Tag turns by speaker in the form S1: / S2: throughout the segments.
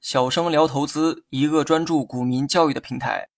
S1: 小生聊投资，一个专注股民教育的平台。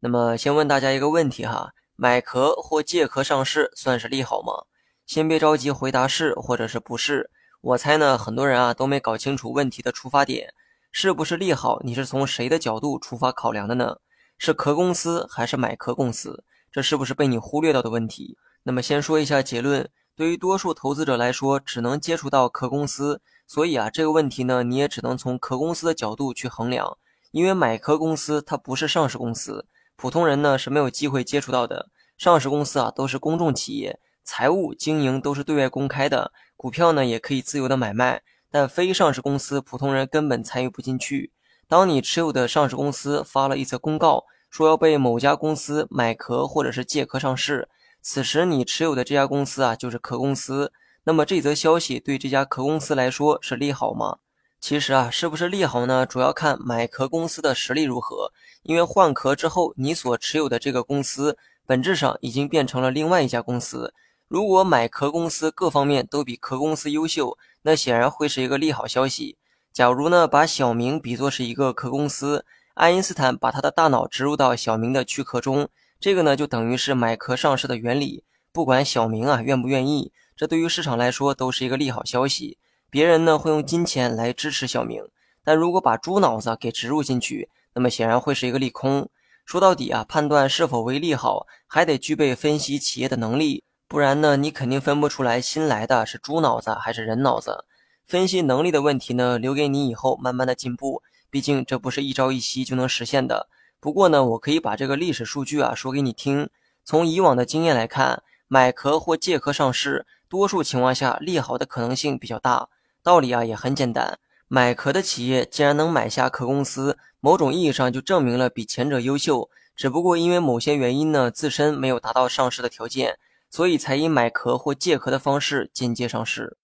S1: 那么，先问大家一个问题哈：买壳或借壳上市算是利好吗？先别着急回答是或者是不是。我猜呢，很多人啊都没搞清楚问题的出发点，是不是利好？你是从谁的角度出发考量的呢？是壳公司还是买壳公司？这是不是被你忽略到的问题？那么先说一下结论：对于多数投资者来说，只能接触到壳公司。所以啊，这个问题呢，你也只能从壳公司的角度去衡量，因为买壳公司它不是上市公司，普通人呢是没有机会接触到的。上市公司啊都是公众企业，财务经营都是对外公开的，股票呢也可以自由的买卖。但非上市公司，普通人根本参与不进去。当你持有的上市公司发了一则公告，说要被某家公司买壳或者是借壳上市，此时你持有的这家公司啊就是壳公司。那么这则消息对这家壳公司来说是利好吗？其实啊，是不是利好呢？主要看买壳公司的实力如何。因为换壳之后，你所持有的这个公司本质上已经变成了另外一家公司。如果买壳公司各方面都比壳公司优秀，那显然会是一个利好消息。假如呢，把小明比作是一个壳公司，爱因斯坦把他的大脑植入到小明的躯壳中，这个呢，就等于是买壳上市的原理。不管小明啊愿不愿意。这对于市场来说都是一个利好消息，别人呢会用金钱来支持小明，但如果把猪脑子给植入进去，那么显然会是一个利空。说到底啊，判断是否为利好，还得具备分析企业的能力，不然呢，你肯定分不出来新来的是猪脑子还是人脑子。分析能力的问题呢，留给你以后慢慢的进步，毕竟这不是一朝一夕就能实现的。不过呢，我可以把这个历史数据啊说给你听，从以往的经验来看，买壳或借壳上市。多数情况下，利好的可能性比较大。道理啊也很简单，买壳的企业既然能买下壳公司，某种意义上就证明了比前者优秀。只不过因为某些原因呢，自身没有达到上市的条件，所以才以买壳或借壳的方式间接上市。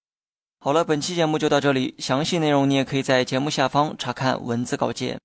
S1: 好了，本期节目就到这里，详细内容你也可以在节目下方查看文字稿件。